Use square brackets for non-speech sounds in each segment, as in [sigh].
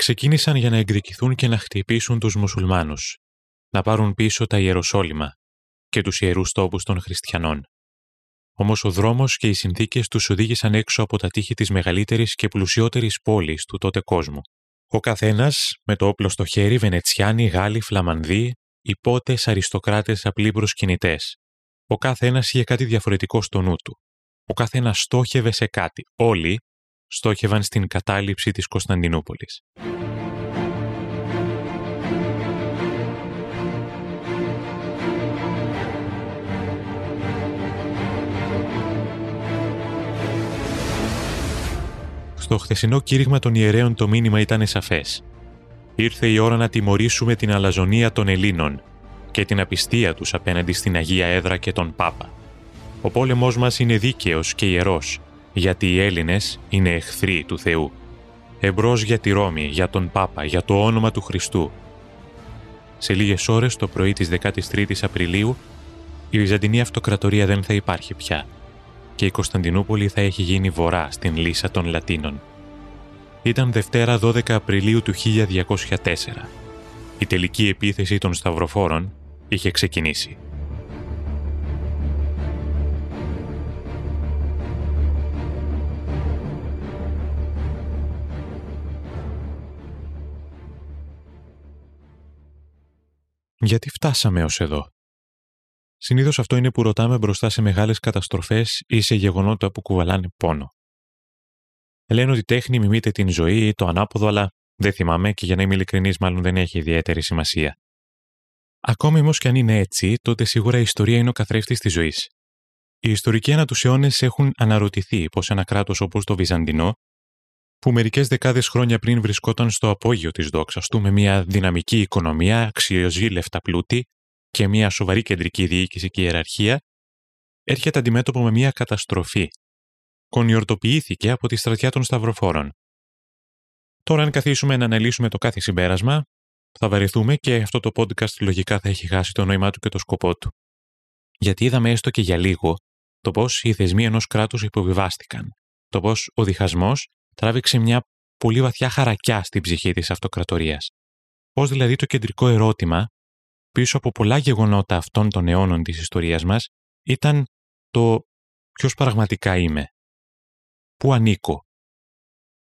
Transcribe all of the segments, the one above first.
ξεκίνησαν για να εκδικηθούν και να χτυπήσουν τους μουσουλμάνους, να πάρουν πίσω τα Ιεροσόλυμα και τους ιερούς τόπους των χριστιανών. Όμως ο δρόμος και οι συνθήκες τους οδήγησαν έξω από τα τείχη της μεγαλύτερης και πλουσιότερης πόλης του τότε κόσμου. Ο καθένας, με το όπλο στο χέρι, Βενετσιάνοι, Γάλλοι, Φλαμανδοί, υπότες, αριστοκράτες, απλοί προσκυνητές. Ο κάθε ένας είχε κάτι διαφορετικό στο νου του. Ο κάθε ένας στόχευε σε κάτι. Όλοι στόχευαν στην κατάληψη της Κωνσταντινούπολης. Στο χθεσινό κήρυγμα των ιερέων το μήνυμα ήταν σαφές. Ήρθε η ώρα να τιμωρήσουμε την αλαζονία των Ελλήνων και την απιστία τους απέναντι στην Αγία Έδρα και τον Πάπα. Ο πόλεμός μας είναι δίκαιος και ιερός, γιατί οι Έλληνες είναι εχθροί του Θεού. Εμπρός για τη Ρώμη, για τον Πάπα, για το όνομα του Χριστού. Σε λίγες ώρες, το πρωί της 13ης Απριλίου, η Βυζαντινή Αυτοκρατορία δεν θα υπάρχει πια και η Κωνσταντινούπολη θα έχει γίνει βορρά στην λύσα των Λατίνων. Ήταν Δευτέρα 12 Απριλίου του 1204. Η τελική επίθεση των Σταυροφόρων είχε ξεκινήσει. Γιατί φτάσαμε ως εδώ; Συνήθως αυτό είναι που ρωτάμε μπροστά σε μεγάλες καταστροφές ή σε γεγονότα που κουβαλάνε πόνο. Λένε ότι η τέχνη μιμείται την ζωή ή το ανάποδο, αλλά δεν θυμάμαι και για να είμαι ειλικρινής μάλλον δεν έχει ιδιαίτερη σημασία. Ακόμη όμως και αν είναι έτσι, τότε σίγουρα η ιστορία είναι ο καθρέφτης της ζωής. Οι ιστορικοί ανά του αιώνε έχουν αναρωτηθεί πως ένα κράτος όπως το Βυζαντινό, που μερικές δεκάδες χρόνια πριν βρισκόταν στο απόγειο της δόξας του με μια δυναμική οικονομία, αξιοζήλευτα πλούτη και μια σοβαρή κεντρική διοίκηση και ιεραρχία, έρχεται αντιμέτωπο με μια καταστροφή. Κονιορτοποιήθηκε από τη στρατιά των Σταυροφόρων. Τώρα, αν καθίσουμε να αναλύσουμε το κάθε συμπέρασμα, θα βαρεθούμε και αυτό το podcast λογικά θα έχει χάσει το νόημά του και το σκοπό του. Γιατί είδαμε έστω και για λίγο το πώς οι θεσμοί ενός κράτους υποβιβάστηκαν. Το πώς ο διχασμός τράβηξε μια πολύ βαθιά χαρακιά στην ψυχή της αυτοκρατορίας. Πώς δηλαδή το κεντρικό ερώτημα πίσω από πολλά γεγονότα αυτών των αιώνων της ιστορίας μας ήταν το ποιος πραγματικά είμαι; Πού ανήκω;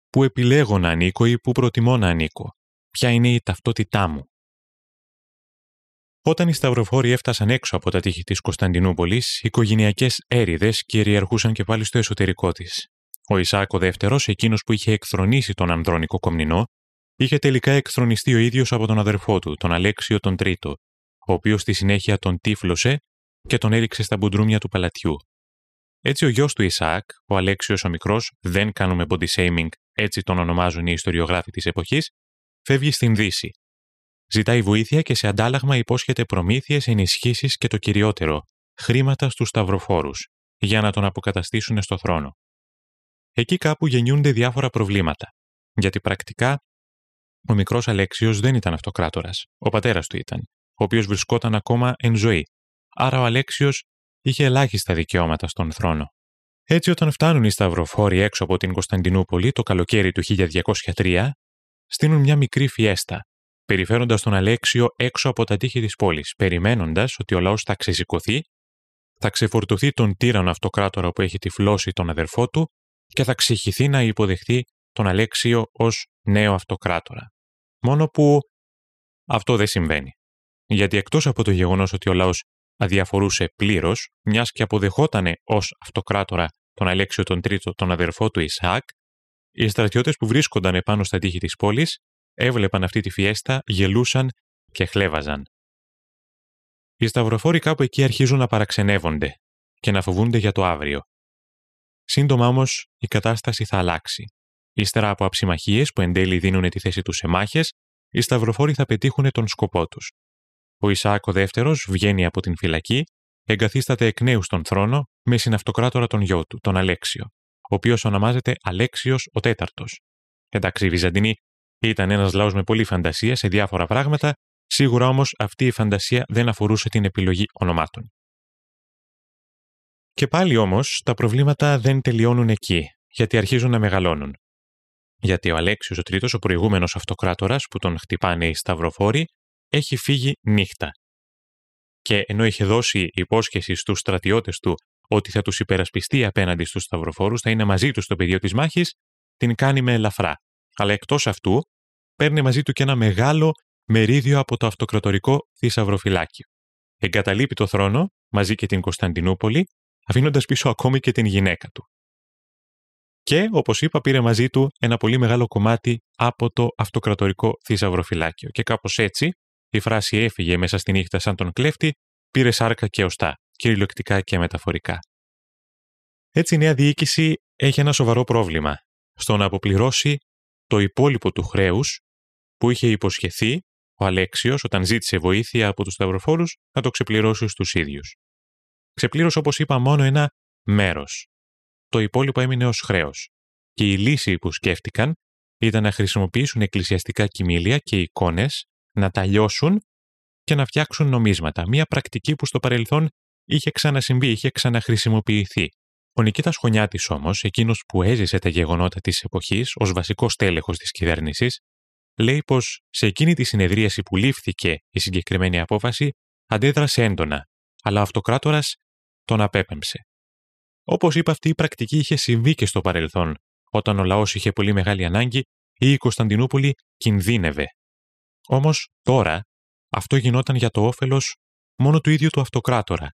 Πού επιλέγω να ανήκω ή πού προτιμώ να ανήκω; Ποια είναι η ταυτότητά μου; Όταν οι Σταυροφόροι έφτασαν έξω από τα τείχη της Κωνσταντινούπολης, οι οικογενειακές έρηδες κυριαρχούσαν και πάλι στο εσωτερικό της. Ο Ισάκ ο δεύτερος, εκείνος που είχε εκθρονήσει τον Ανδρώνικο Κομνηνό, είχε τελικά εκθρονιστεί ο ίδιος από τον αδερφό του, τον Αλέξιο τον Τρίτο, ο οποίος στη συνέχεια τον τύφλωσε και τον έριξε στα μπουντρούμια του παλατιού. Έτσι ο γιος του Ισάκ, ο Αλέξιος ο μικρός, δεν κάνουμε body shaming, έτσι τον ονομάζουν οι ιστοριογράφοι της εποχής, φεύγει στην Δύση. Ζητάει βοήθεια και σε αντάλλαγμα υπόσχεται προμήθειες, ενισχύσεις και το κυριότερο, χρήματα στους σταυροφόρους, για να τον αποκαταστήσουν στο θρόνο. Εκεί κάπου γεννιούνται διάφορα προβλήματα, γιατί πρακτικά ο μικρός Αλέξιος δεν ήταν αυτοκράτορας, ο πατέρας του ήταν, ο οποίος βρισκόταν ακόμα εν ζωή. Άρα ο Αλέξιος είχε ελάχιστα δικαιώματα στον θρόνο. Έτσι, όταν φτάνουν οι Σταυροφόροι έξω από την Κωνσταντινούπολη το καλοκαίρι του 1203, στείλουν μια μικρή φιέστα, περιφέροντας τον Αλέξιο έξω από τα τείχη της πόλης, περιμένοντας ότι ο λαός θα ξεσηκωθεί, θα ξεφορτωθεί τον τύρανο αυτοκράτορα που έχει τυφλώσει τον αδερφό του και θα ξεχυθεί να υποδεχθεί τον Αλέξιο ως νέο αυτοκράτορα. Μόνο που αυτό δεν συμβαίνει. Γιατί εκτός από το γεγονός ότι ο λαός αδιαφορούσε πλήρως, μιας και αποδεχότανε ως αυτοκράτορα τον Αλέξιο τον Τρίτο, τον αδερφό του Ισαάκ, οι στρατιώτες που βρίσκονταν επάνω στα τείχη της πόλης έβλεπαν αυτή τη φιέστα, γελούσαν και χλέβαζαν. Οι σταυροφόροι κάπου εκεί αρχίζουν να παραξενεύονται και να φοβούνται για το αύριο. Σύντομα όμως η κατάσταση θα αλλάξει. Ύστερα από αψημαχίες που εν τέλει δίνουν τη θέση τους σε μάχες, οι σταυροφόροι θα πετύχουν τον σκοπό τους. Ο Ισάκο δεύτερος βγαίνει από την φυλακή, εγκαθίσταται εκ νέου στον θρόνο με συναυτοκράτορα τον γιο του, τον Αλέξιο ο οποίος ονομάζεται Αλέξιος ο Τέταρτος. Εντάξει, οι Βυζαντινοί ήταν ένας λαός με πολλή φαντασία σε διάφορα πράγματα, σίγουρα όμως αυτή η φαντασία δεν αφορούσε την επιλογή ονομάτων. Και πάλι όμως τα προβλήματα δεν τελειώνουν εκεί, γιατί αρχίζουν να μεγαλώνουν. Γιατί ο Αλέξιος ο Τρίτος, ο προηγούμενος αυτοκράτορας που τον χτυπάνε οι σταυροφόροι, έχει φύγει νύχτα. Και ενώ είχε δώσει υπόσχεση στους στρατιώτες του ότι θα τους υπερασπιστεί απέναντι στους σταυροφόρους, θα είναι μαζί τους στο πεδίο της μάχης, την κάνει με ελαφρά. Αλλά εκτός αυτού, παίρνει μαζί του και ένα μεγάλο μερίδιο από το αυτοκρατορικό θησαυροφυλάκιο. Εγκαταλείπει το θρόνο μαζί και την Κωνσταντινούπολη, αφήνοντας πίσω ακόμη και την γυναίκα του. Και, όπως είπα, πήρε μαζί του ένα πολύ μεγάλο κομμάτι από το αυτοκρατορικό θησαυροφυλάκιο. Και κάπως έτσι, η φράση έφυγε μέσα στη νύχτα σαν τον κλέφτη, πήρε σάρκα και οστά, κυριολεκτικά και μεταφορικά. Έτσι η νέα διοίκηση έχει ένα σοβαρό πρόβλημα στο να αποπληρώσει το υπόλοιπο του χρέους που είχε υποσχεθεί ο Αλέξιος όταν ζήτησε βοήθεια από τους σταυροφόρους να το ξεπληρώσει στους ίδιους. Ξεπλήρωσε όπως είπα μόνο ένα μέρος. Το υπόλοιπο έμεινε ως χρέος. Και η λύση που σκέφτηκαν ήταν να χρησιμοποιήσουν εκκλησιαστικά κοιμήλια και εικόνες, να τα λιώσουν και να φτιάξουν νομίσματα. Μία πρακτική που στο παρελθόν είχε ξανασυμβεί, είχε ξαναχρησιμοποιηθεί. Ο Νικήτα Χωνιάτη όμως, εκείνος που έζησε τα γεγονότα της εποχής ως βασικός τέλεχο της κυβέρνησης, λέει πως σε εκείνη τη συνεδρίαση που λήφθηκε η συγκεκριμένη απόφαση αντέδρασε έντονα, αλλά ο αυτοκράτορας τον απέπεμψε. Όπως είπα, αυτή η πρακτική είχε συμβεί και στο παρελθόν, όταν ο λαός είχε πολύ μεγάλη ανάγκη ή η Κωνσταντινούπολη κινδύνευε. Όμως τώρα αυτό γινόταν για το όφελος μόνο του ίδιου του αυτοκράτορα.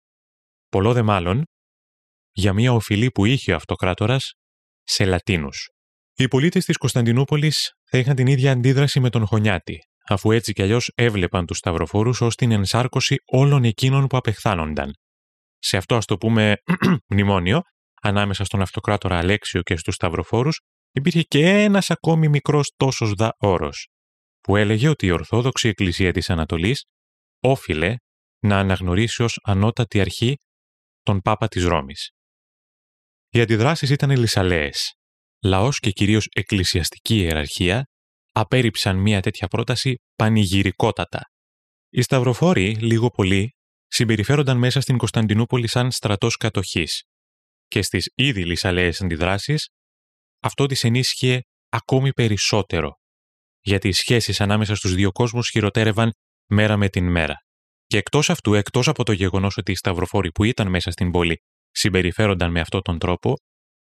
Πολλό δε μάλλον για μια οφειλή που είχε ο αυτοκράτορας σε Λατίνους. Οι πολίτες της Κωνσταντινούπολης θα είχαν την ίδια αντίδραση με τον Χωνιάτη, αφού έτσι κι αλλιώς έβλεπαν τους Σταυροφόρους ως την ενσάρκωση όλων εκείνων που απεχθάνονταν. Σε αυτό, ας το πούμε, [clears throat] μνημόνιο, ανάμεσα στον αυτοκράτορα Αλέξιο και στους Σταυροφόρους, υπήρχε και ένας ακόμη μικρός τόσος δα όρο, που έλεγε ότι η Ορθόδοξη Εκκλησία της Ανατολής όφιλε να αναγνωρίσει ως ανώτατη αρχή τον Πάπα της Ρώμης. Οι αντιδράσεις ήταν λυσαλέες. Λαός και κυρίως εκκλησιαστική ιεραρχία απέρριψαν μια τέτοια πρόταση πανηγυρικότατα. Οι Σταυροφόροι, λίγο πολύ, συμπεριφέρονταν μέσα στην Κωνσταντινούπολη σαν στρατός κατοχής. Και στις ήδη λυσαλέες αντιδράσεις, αυτό της ενίσχυε ακόμη περισσότερο, γιατί οι σχέσεις ανάμεσα στους δύο κόσμους χειροτέρευαν μέρα με την μέρα. Και εκτός αυτού, εκτός από το γεγονός ότι οι Σταυροφόροι που ήταν μέσα στην πόλη συμπεριφέρονταν με αυτόν τον τρόπο,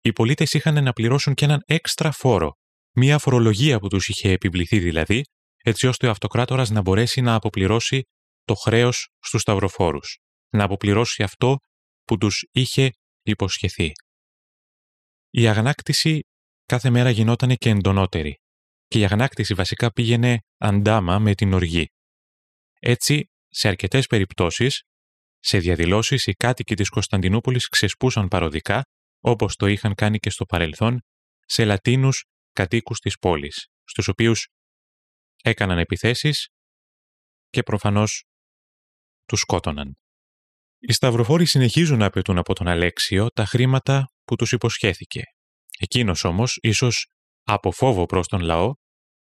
οι πολίτες είχαν να πληρώσουν και έναν έξτρα φόρο, μία φορολογία που τους είχε επιβληθεί δηλαδή, έτσι ώστε ο αυτοκράτορας να μπορέσει να αποπληρώσει το χρέος στους σταυροφόρους, να αποπληρώσει αυτό που τους είχε υποσχεθεί. Η αγανάκτηση κάθε μέρα γινόταν και εντονότερη, και η αγανάκτηση βασικά πήγαινε αντάμα με την οργή. Έτσι, σε αρκετές περιπτώσεις, σε διαδηλώσεις, οι κάτοικοι της Κωνσταντινούπολης ξεσπούσαν παροδικά, όπως το είχαν κάνει και στο παρελθόν, σε Λατίνους κατοίκους της πόλης, στους οποίους έκαναν επιθέσεις και προφανώς του σκότωναν. Οι σταυροφόροι συνεχίζουν να απαιτούν από τον Αλέξιο τα χρήματα που τους υποσχέθηκε. Εκείνος όμως, ίσως από φόβο προς τον λαό,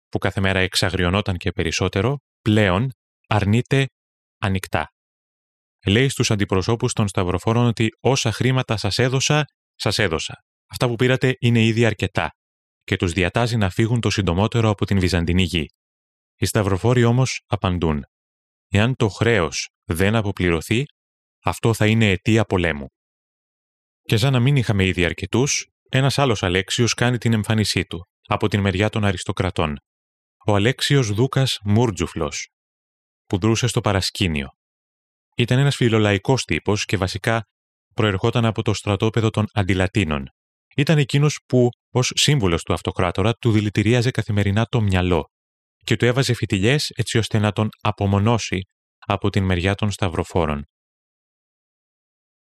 που κάθε μέρα εξαγριωνόταν και περισσότερο, πλέον αρνείται ανοιχτά λέει στους αντιπροσώπους των σταυροφόρων ότι όσα χρήματα σας έδωσα, σας έδωσα. Αυτά που πήρατε είναι ήδη αρκετά και τους διατάζει να φύγουν το συντομότερο από την Βυζαντινή γη. Οι σταυροφόροι όμως απαντούν «Εάν το χρέος δεν αποπληρωθεί, αυτό θα είναι αιτία πολέμου». Και σαν να μην είχαμε ήδη αρκετούς, ένας άλλος Αλέξιος κάνει την εμφάνισή του, από την μεριά των αριστοκρατών. Ο Αλέξιος Δούκας Μούρτζουφλος, που δρούσε στο παρασκήνιο. Ήταν ένας φιλολαϊκός τύπος και βασικά προερχόταν από το στρατόπεδο των Αντιλατίνων. Ήταν εκείνος που, ως σύμβουλος του αυτοκράτορα, του δηλητηρίαζε καθημερινά το μυαλό και του έβαζε φιτιλιές έτσι ώστε να τον απομονώσει από την μεριά των σταυροφόρων.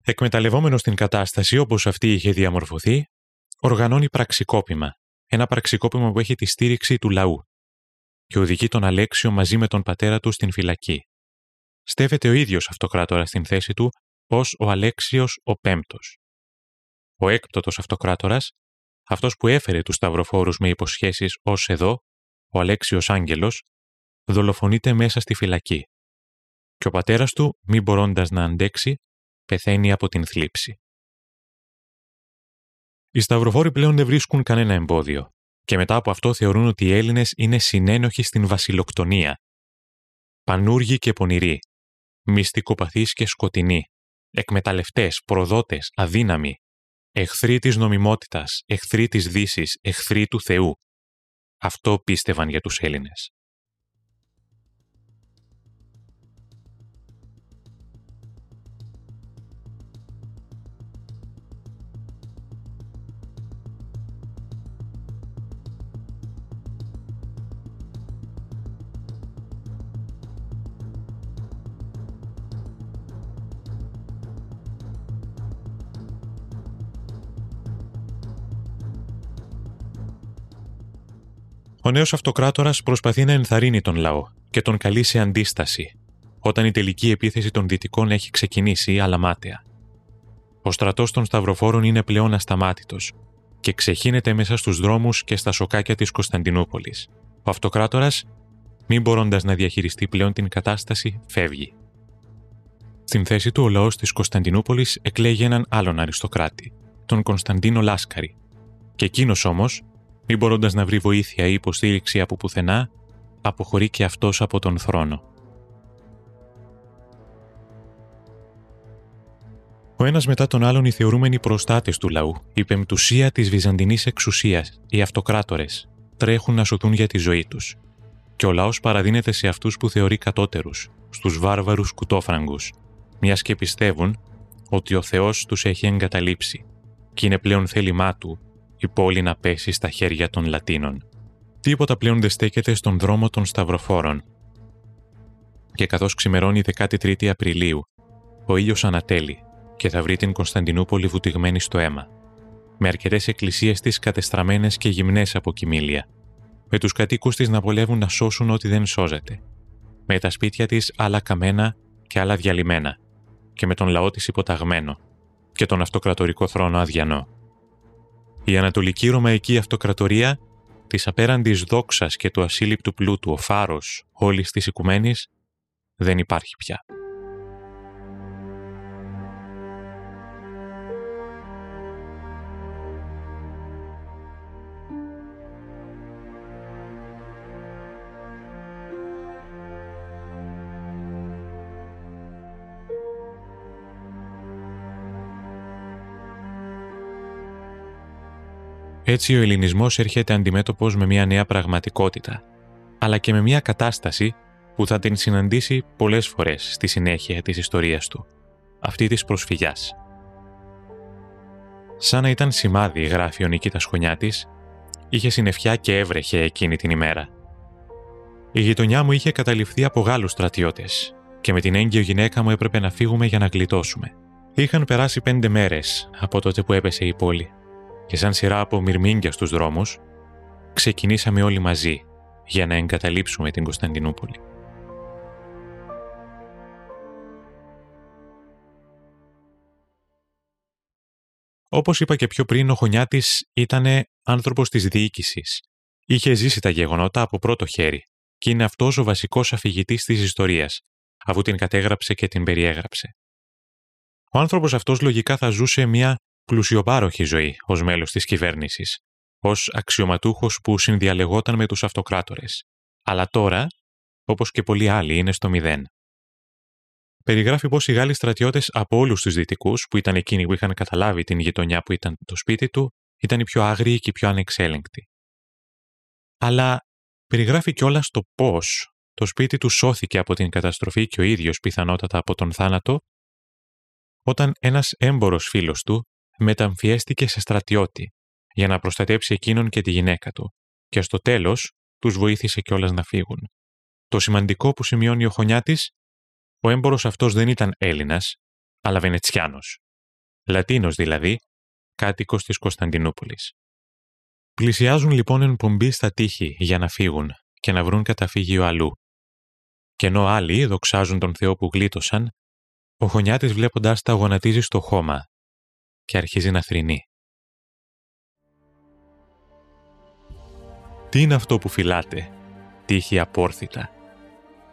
Εκμεταλλευόμενος την κατάσταση όπως αυτή είχε διαμορφωθεί, οργανώνει πραξικόπημα, ένα πραξικόπημα που έχει τη στήριξη του λαού και οδηγεί τον Αλέξιο μαζί με τον πατέρα του στην φυλακή στέφεται ο ίδιος αυτοκράτορας στην θέση του ως ο Αλέξιος ο Πέμπτος. Ο έκπτωτος αυτοκράτορας, αυτός που έφερε τους σταυροφόρους με υποσχέσεις ως εδώ, ο Αλέξιος Άγγελος, δολοφονείται μέσα στη φυλακή. Και ο πατέρας του, μη μπορώντας να αντέξει, πεθαίνει από την θλίψη. Οι σταυροφόροι πλέον δεν βρίσκουν κανένα εμπόδιο. και μετά από αυτό θεωρούν ότι οι Έλληνες είναι συνένοχοι στην βασιλοκτονία. Πανούργοι και πονηροί, μυστικοπαθείς και σκοτεινοί, εκμεταλλευτές, προδότες, αδύναμοι, εχθροί της νομιμότητας, εχθροί της δύσης, εχθροί του Θεού. Αυτό πίστευαν για τους Έλληνες. Ο νέος αυτοκράτορας προσπαθεί να ενθαρρύνει τον λαό και τον καλεί σε αντίσταση, όταν η τελική επίθεση των Δυτικών έχει ξεκινήσει, αλλά μάταια. Ο στρατός των Σταυροφόρων είναι πλέον ασταμάτητος και ξεχύνεται μέσα στους δρόμους και στα σοκάκια της Κωνσταντινούπολης. Ο αυτοκράτορας, μην μπορώντας να διαχειριστεί πλέον την κατάσταση, φεύγει. Στην θέση του, ο λαός της Κωνσταντινούπολης εκλέγει έναν άλλον αριστοκράτη, τον Κωνσταντίνο Λάσκαρη. Και εκείνος όμως μην μπορώντα να βρει βοήθεια ή υποστήριξη από πουθενά, αποχωρεί και αυτός από τον θρόνο. Ο ένας μετά τον άλλον οι θεωρούμενοι προστάτες του λαού, η πεμπτουσία της βυζαντινής εξουσίας, οι αυτοκράτορες, τρέχουν να σωθούν για τη ζωή τους. Και ο λαός παραδίνεται σε αυτούς που θεωρεί κατώτερους, στους βάρβαρους κουτόφραγκους, μιας και πιστεύουν ότι ο Θεός τους έχει εγκαταλείψει και είναι πλέον θέλημά του η πόλη να πέσει στα χέρια των Λατίνων. Τίποτα πλέον δεν στέκεται στον δρόμο των Σταυροφόρων. Και καθώς ξημερώνει 13η Απριλίου, ο ήλιος ανατέλει και θα βρει την Κωνσταντινούπολη βουτυγμένη στο αίμα, με αρκετές εκκλησίες της κατεστραμμένες και γυμνές από κοιμήλια, με τους κατοίκους της να βολεύουν να σώσουν ό,τι δεν σώζεται, με τα σπίτια της άλλα καμένα και άλλα διαλυμένα, και με τον λαό της υποταγμένο, και τον αυτοκρατορικό θρόνο αδιανό. Η Ανατολική Ρωμαϊκή Αυτοκρατορία της απέραντης δόξας και του ασύλληπτου πλούτου ο φάρος όλης της οικουμένης δεν υπάρχει πια. Έτσι ο ελληνισμός έρχεται αντιμέτωπος με μια νέα πραγματικότητα, αλλά και με μια κατάσταση που θα την συναντήσει πολλές φορές στη συνέχεια της ιστορίας του, αυτή της προσφυγιάς. Σαν να ήταν σημάδι, γράφει ο Νικήτας Χωνιάτης, είχε συννεφιά και έβρεχε εκείνη την ημέρα. Η γειτονιά μου είχε καταληφθεί από Γάλλους στρατιώτες και με την έγκυο γυναίκα μου έπρεπε να φύγουμε για να γλιτώσουμε. Είχαν περάσει πέντε μέρες από τότε που έπεσε η πόλη και σαν σειρά από μυρμήγκια στους δρόμους, ξεκινήσαμε όλοι μαζί για να εγκαταλείψουμε την Κωνσταντινούπολη. Όπως είπα και πιο πριν, ο Χωνιάτης ήταν άνθρωπος της διοίκησης. Είχε ζήσει τα γεγονότα από πρώτο χέρι και είναι αυτός ο βασικός αφηγητής της ιστορίας, αφού την κατέγραψε και την περιέγραψε. Ο άνθρωπος αυτός λογικά θα ζούσε μια πλουσιοπάροχη ζωή ως μέλος της κυβέρνησης, ως αξιωματούχος που συνδιαλεγόταν με τους αυτοκράτορες. Αλλά τώρα, όπως και πολλοί άλλοι, είναι στο μηδέν. Περιγράφει πως οι Γάλλοι στρατιώτες από όλους τους δυτικούς, που ήταν εκείνοι που είχαν καταλάβει την γειτονιά που ήταν το σπίτι του, ήταν οι πιο άγριοι και οι πιο ανεξέλεγκτοι. Αλλά περιγράφει κιόλας το πώς το σπίτι του σώθηκε από την καταστροφή και ο ίδιος πιθανότατα από τον θάνατο, όταν ένας έμπορος φίλος του μεταμφιέστηκε σε στρατιώτη για να προστατέψει εκείνον και τη γυναίκα του και στο τέλος τους βοήθησε κιόλας να φύγουν. Το σημαντικό που σημειώνει ο Χωνιάτης, ο έμπορος αυτός δεν ήταν Έλληνας, αλλά Βενετσιάνος. Λατίνος δηλαδή, κάτοικος της Κωνσταντινούπολης. Πλησιάζουν λοιπόν εν πομπή στα τείχη για να φύγουν και να βρουν καταφύγιο αλλού. Και ενώ άλλοι δοξάζουν τον Θεό που γλίτωσαν, ο Χωνιάτης βλέποντας τα γονατίζει στο χώμα και αρχίζει να θρυνεί. Τι είναι αυτό που φυλάτε, τύχη απόρθητα;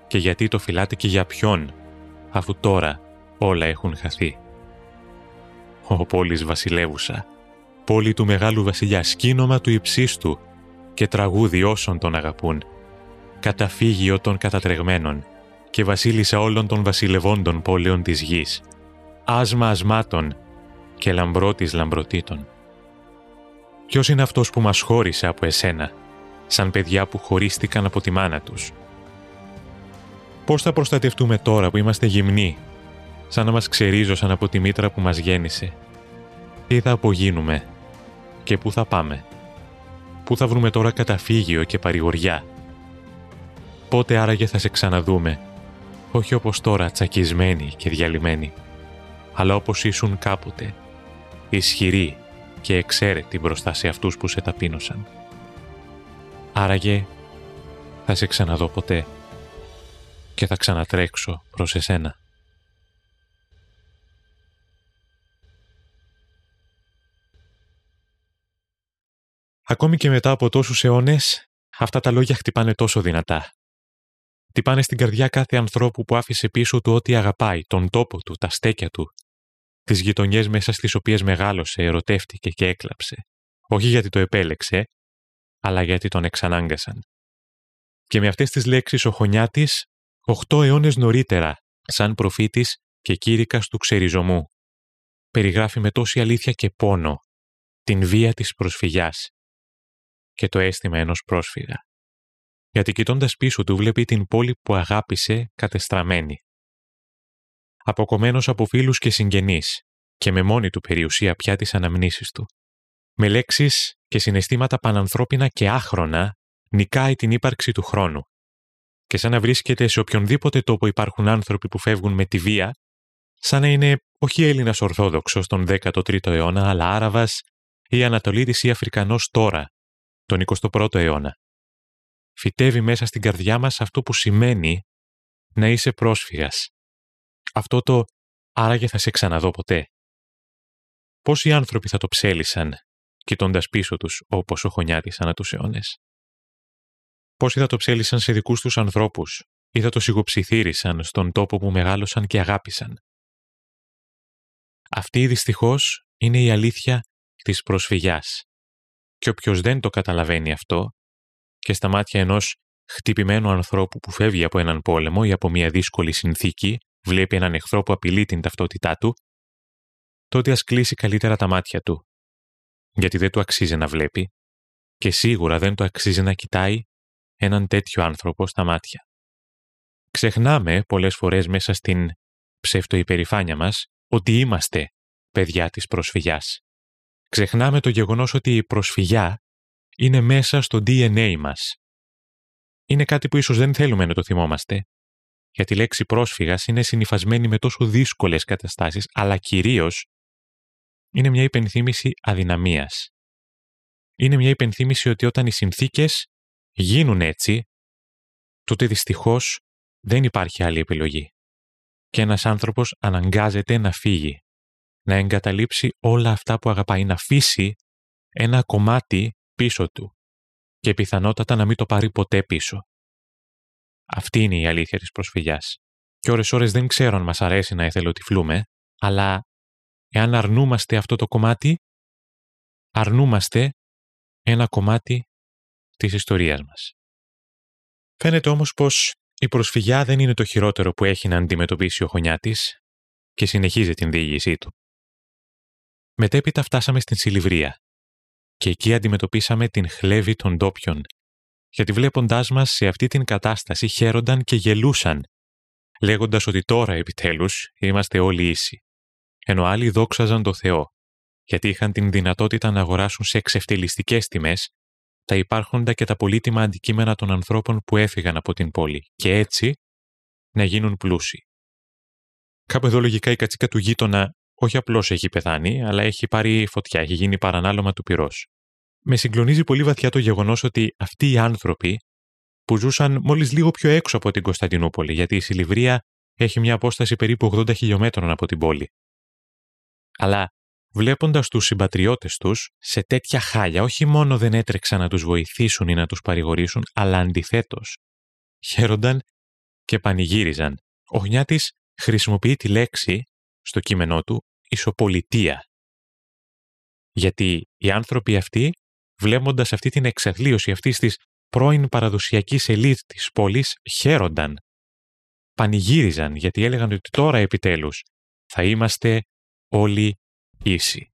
Και γιατί το φυλάτε και για ποιον, αφού τώρα όλα έχουν χαθεί; Ο πόλης βασιλεύουσα, πόλη του μεγάλου βασιλιά, σκήνομα του υψίστου, και τραγούδι όσων τον αγαπούν, καταφύγιο των κατατρεγμένων και βασίλισσα όλων των βασιλευόντων πόλεων της γης, άσμα ασμάτων και λαμπρό της λαμπρωτήτων. Ποιος είναι αυτός που μας χώρισε από εσένα, σαν παιδιά που χωρίστηκαν από τη μάνα τους; Πώς θα προστατευτούμε τώρα που είμαστε γυμνοί, σαν να μας ξερίζωσαν από τη μήτρα που μας γέννησε; Τι θα απογίνουμε και πού θα πάμε; Πού θα βρούμε τώρα καταφύγιο και παρηγοριά; Πότε άραγε θα σε ξαναδούμε, όχι όπως τώρα τσακισμένοι και διαλυμένοι, αλλά όπως ήσουν κάποτε, ισχυροί και εξαίρετοι μπροστά σε αυτούς που σε ταπείνωσαν. Άραγε θα σε ξαναδώ ποτέ και θα ξανατρέξω προς εσένα. Ακόμη και μετά από τόσους αιώνες, αυτά τα λόγια χτυπάνε τόσο δυνατά. Χτυπάνε στην καρδιά κάθε ανθρώπου που άφησε πίσω του ό,τι αγαπάει, τον τόπο του, τα στέκια του, τις γειτονιές μέσα στις οποίες μεγάλωσε, ερωτεύτηκε και έκλαψε. Όχι γιατί το επέλεξε, αλλά γιατί τον εξανάγκασαν. Και με αυτές τις λέξεις ο Χωνιάτης, οχτώ αιώνες νωρίτερα, σαν προφήτης και κήρυκας του ξεριζωμού, περιγράφει με τόση αλήθεια και πόνο την βία της προσφυγιάς και το αίσθημα ενός πρόσφυγα. Γιατί κοιτώντας πίσω του βλέπει την πόλη που αγάπησε κατεστραμμένη. Αποκομμένος από φίλους και συγγενείς και με μόνη του περιουσία πια τις αναμνήσεις του. Με λέξεις και συναισθήματα πανανθρώπινα και άχρονα νικάει την ύπαρξη του χρόνου. Και σαν να βρίσκεται σε οποιονδήποτε τόπο υπάρχουν άνθρωποι που φεύγουν με τη βία, σαν να είναι όχι Έλληνας Ορθόδοξος τον 13ο αιώνα, αλλά Άραβας ή Ανατολίτης ή Αφρικανός τώρα, τον 21ο αιώνα. Φυτεύει μέσα στην καρδιά μας αυτό που σημαίνει να είσαι πρόσφυγας. Αυτό το «άραγε θα σε ξαναδώ ποτέ». Πόσοι άνθρωποι θα το ψέλισαν, κοιτώντας πίσω τους όπως ο Χωνιάτης ανά τους αιώνες; Πόσοι θα το ψέλισαν σε δικούς τους ανθρώπους ή θα το σιγοψιθύρισαν στον τόπο που μεγάλωσαν και αγάπησαν; Αυτή δυστυχώς είναι η αλήθεια της προσφυγιάς. Και όποιος δεν το καταλαβαίνει αυτό και στα μάτια ενός χτυπημένου ανθρώπου που φεύγει από έναν πόλεμο ή από μια δύσκολη συνθήκη, βλέπει έναν εχθρό που απειλεί την ταυτότητά του, τότε ας κλείσει καλύτερα τα μάτια του. Γιατί δεν του αξίζει να βλέπει και σίγουρα δεν του αξίζει να κοιτάει έναν τέτοιο άνθρωπο στα μάτια. Ξεχνάμε πολλές φορές μέσα στην ψευτοϊπερηφάνεια μας ότι είμαστε παιδιά της προσφυγιάς. Ξεχνάμε το γεγονός ότι η προσφυγιά είναι μέσα στο DNA μας. Είναι κάτι που ίσως δεν θέλουμε να το θυμόμαστε, γιατί η λέξη πρόσφυγας είναι συνειφασμένη με τόσο δύσκολες καταστάσεις, αλλά κυρίως είναι μια υπενθύμηση αδυναμίας. Είναι μια υπενθύμηση ότι όταν οι συνθήκες γίνουν έτσι, τότε δυστυχώς δεν υπάρχει άλλη επιλογή. Και ένας άνθρωπος αναγκάζεται να φύγει, να εγκαταλείψει όλα αυτά που αγαπάει, να αφήσει ένα κομμάτι πίσω του και πιθανότατα να μην το πάρει ποτέ πίσω. Αυτή είναι η αλήθεια της προσφυγιάς. Και ώρες-ώρες δεν ξέρω αν μας αρέσει να εθελοτυφλούμε, αλλά εάν αρνούμαστε αυτό το κομμάτι, αρνούμαστε ένα κομμάτι της ιστορίας μας. Φαίνεται όμως πως η προσφυγιά δεν είναι το χειρότερο που έχει να αντιμετωπίσει ο Χωνιάτης και συνεχίζει την διήγησή του. Μετέπειτα φτάσαμε στην Σιλιβρία και εκεί αντιμετωπίσαμε την χλέβη των ντόπιων, γιατί βλέποντάς μας σε αυτή την κατάσταση χαίρονταν και γελούσαν, λέγοντας ότι τώρα επιτέλους είμαστε όλοι ίσοι, ενώ άλλοι δόξαζαν το Θεό, γιατί είχαν την δυνατότητα να αγοράσουν σε εξευτελιστικές τιμές τα υπάρχοντα και τα πολύτιμα αντικείμενα των ανθρώπων που έφυγαν από την πόλη και έτσι να γίνουν πλούσιοι. Κάπου εδώ λογικά η κατσίκα του γείτονα όχι απλώς έχει πεθάνει, αλλά έχει πάρει φωτιά, έχει γίνει παρανάλωμα του πυρός. Με συγκλονίζει πολύ βαθιά το γεγονός ότι αυτοί οι άνθρωποι που ζούσαν μόλις λίγο πιο έξω από την Κωνσταντινούπολη, γιατί η Σιλιβρία έχει μια απόσταση περίπου 80 χιλιόμετρων από την πόλη. Αλλά βλέποντας τους συμπατριώτες τους σε τέτοια χάλια, όχι μόνο δεν έτρεξαν να τους βοηθήσουν ή να τους παρηγορήσουν, αλλά αντιθέτως. Χαίρονταν και πανηγύριζαν. Ο Γνιάτης χρησιμοποιεί τη λέξη, στο κείμενό του, ισοπολιτεία. Γιατί οι άνθρωποι αυτοί βλέποντας αυτή την εξαθλίωση αυτής της πρώην παραδοσιακής ελίτ της πόλης, χαίρονταν. Πανηγύριζαν γιατί έλεγαν ότι τώρα επιτέλους θα είμαστε όλοι ίσοι.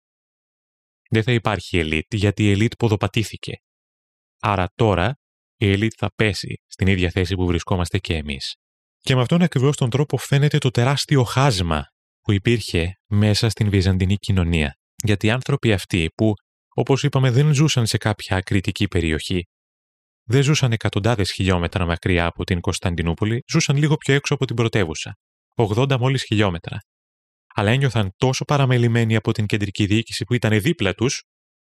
Δεν θα υπάρχει ελίτ γιατί η ελίτ ποδοπατήθηκε. Άρα τώρα η ελίτ θα πέσει στην ίδια θέση που βρισκόμαστε και εμείς. Και με αυτόν ακριβώς τον τρόπο φαίνεται το τεράστιο χάσμα που υπήρχε μέσα στην βυζαντινή κοινωνία. Γιατί οι άνθρωποι αυτοί που, όπως είπαμε, δεν ζούσαν σε κάποια ακριτική περιοχή, δεν ζούσαν εκατοντάδες χιλιόμετρα μακριά από την Κωνσταντινούπολη, ζούσαν λίγο πιο έξω από την πρωτεύουσα, 80 μόλις χιλιόμετρα. Αλλά ένιωθαν τόσο παραμελημένοι από την κεντρική διοίκηση που ήταν δίπλα τους,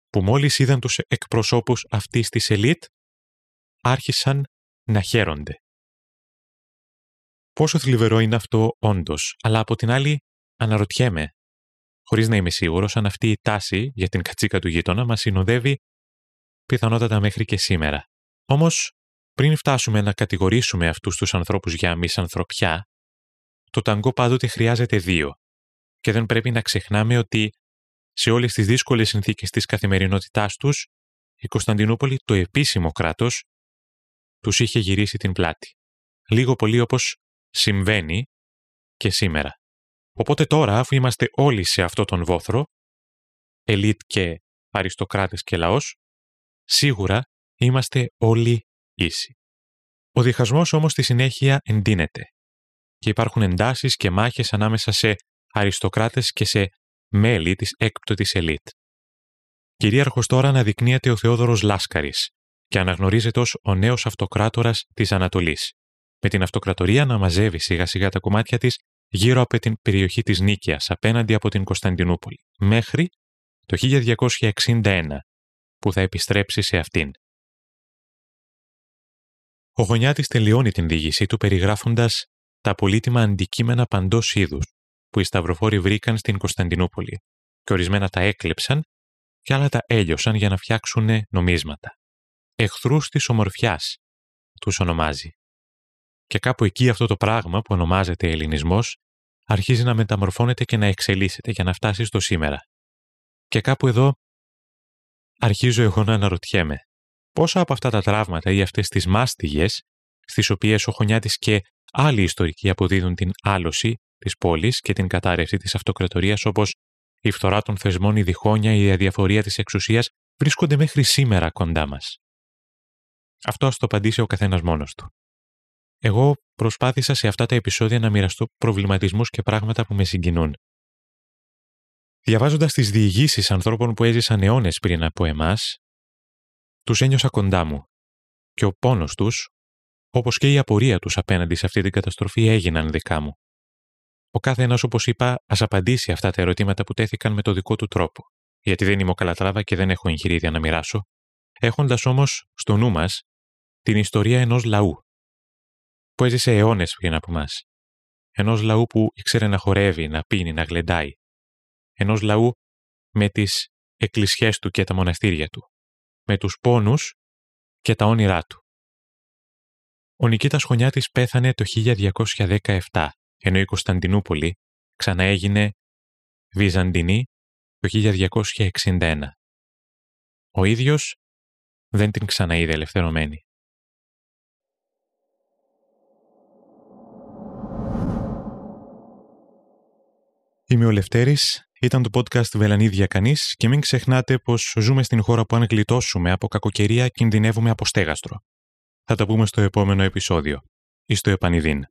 που μόλις είδαν τους εκπροσώπους αυτής της ελίτ, άρχισαν να χαίρονται. Πόσο θλιβερό είναι αυτό όντως, αλλά από την άλλη αναρωτιέμαι, χωρίς να είμαι σίγουρος αν αυτή η τάση για την κατσίκα του γείτονα μας συνοδεύει πιθανότατα μέχρι και σήμερα. Όμως, πριν φτάσουμε να κατηγορήσουμε αυτούς τους ανθρώπους για μισανθρωπιά, το ταγκό πάντοτε χρειάζεται δύο. Και δεν πρέπει να ξεχνάμε ότι σε όλες τις δύσκολες συνθήκες της καθημερινότητάς τους, η Κωνσταντινούπολη, το επίσημο κράτος, τους είχε γυρίσει την πλάτη. Λίγο πολύ όπως συμβαίνει και σήμερα. Οπότε τώρα, αφού είμαστε όλοι σε αυτό τον βόθρο, ελίτ και αριστοκράτες και λαός, σίγουρα είμαστε όλοι ίσοι. Ο διχασμός όμως στη συνέχεια εντείνεται και υπάρχουν εντάσεις και μάχες ανάμεσα σε αριστοκράτες και σε μέλη της έκπτωτης ελίτ. Κυρίαρχος τώρα αναδεικνύεται ο Θεόδωρος Λάσκαρης και αναγνωρίζεται ως ο νέος αυτοκράτορας της Ανατολής, με την αυτοκρατορία να μαζεύει σιγά σιγά τα κομμάτια της γύρω από την περιοχή της Νίκαιας απέναντι από την Κωνσταντινούπολη, μέχρι το 1261, που θα επιστρέψει σε αυτήν. Ο Γωνιάτης τελειώνει την διήγησή του περιγράφοντας τα πολύτιμα αντικείμενα παντός είδους που οι σταυροφόροι βρήκαν στην Κωνσταντινούπολη και ορισμένα τα έκλεψαν και άλλα τα έλειωσαν για να φτιάξουν νομίσματα. Εχθρούς της ομορφιάς τους ονομάζει. Και κάπου εκεί αυτό το πράγμα που ονομάζεται ελληνισμός αρχίζει να μεταμορφώνεται και να εξελίσσεται για να φτάσει στο σήμερα. Και κάπου εδώ αρχίζω εγώ να αναρωτιέμαι πόσα από αυτά τα τραύματα ή αυτές τις μάστιγες στις οποίες ο Χωνιάτης και άλλοι ιστορικοί αποδίδουν την άλωση της πόλης και την κατάρρευση της αυτοκρατορίας όπως η φθορά των θεσμών, η διχόνια, η αδιαφορία της εξουσίας βρίσκονται μέχρι σήμερα κοντά μας. Αυτό ας το απαντήσει ο καθένας μόνος του. Εγώ προσπάθησα σε αυτά τα επεισόδια να μοιραστώ προβληματισμούς και πράγματα που με συγκινούν. Διαβάζοντας τις διηγήσεις ανθρώπων που έζησαν αιώνες πριν από εμάς, τους ένιωσα κοντά μου και ο πόνος τους, όπως και η απορία τους απέναντι σε αυτή την καταστροφή, έγιναν δικά μου. Ο κάθε ένα, όπως είπα, ας απαντήσει αυτά τα ερωτήματα που τέθηκαν με το δικό του τρόπο, γιατί δεν είμαι ο Καλατράβα και δεν έχω εγχειρίδια να μοιράσω, έχοντας όμως στο νου μας την ιστορία ενός λαού που έζησε αιώνες πριν από εμά. Ενός λαού που ήξερε να χορεύει, να πίνει, να γλεντάει. Ενός λαού με τις εκκλησιές του και τα μοναστήρια του. Με τους πόνους και τα όνειρά του. Ο Νικήτας Χωνιάτης πέθανε το 1217, ενώ η Κωνσταντινούπολη ξαναέγινε Βυζαντινή το 1261. Ο ίδιος δεν την ξαναείδε ελευθερωμένη. Είμαι ο Λευτέρης, ήταν το podcast Βελανίδια Κανείς και μην ξεχνάτε πως ζούμε στην χώρα που αν γλιτώσουμε από κακοκαιρία κινδυνεύουμε από στέγαστρο. Θα τα πούμε στο επόμενο επεισόδιο. Ή στο επανειδήν.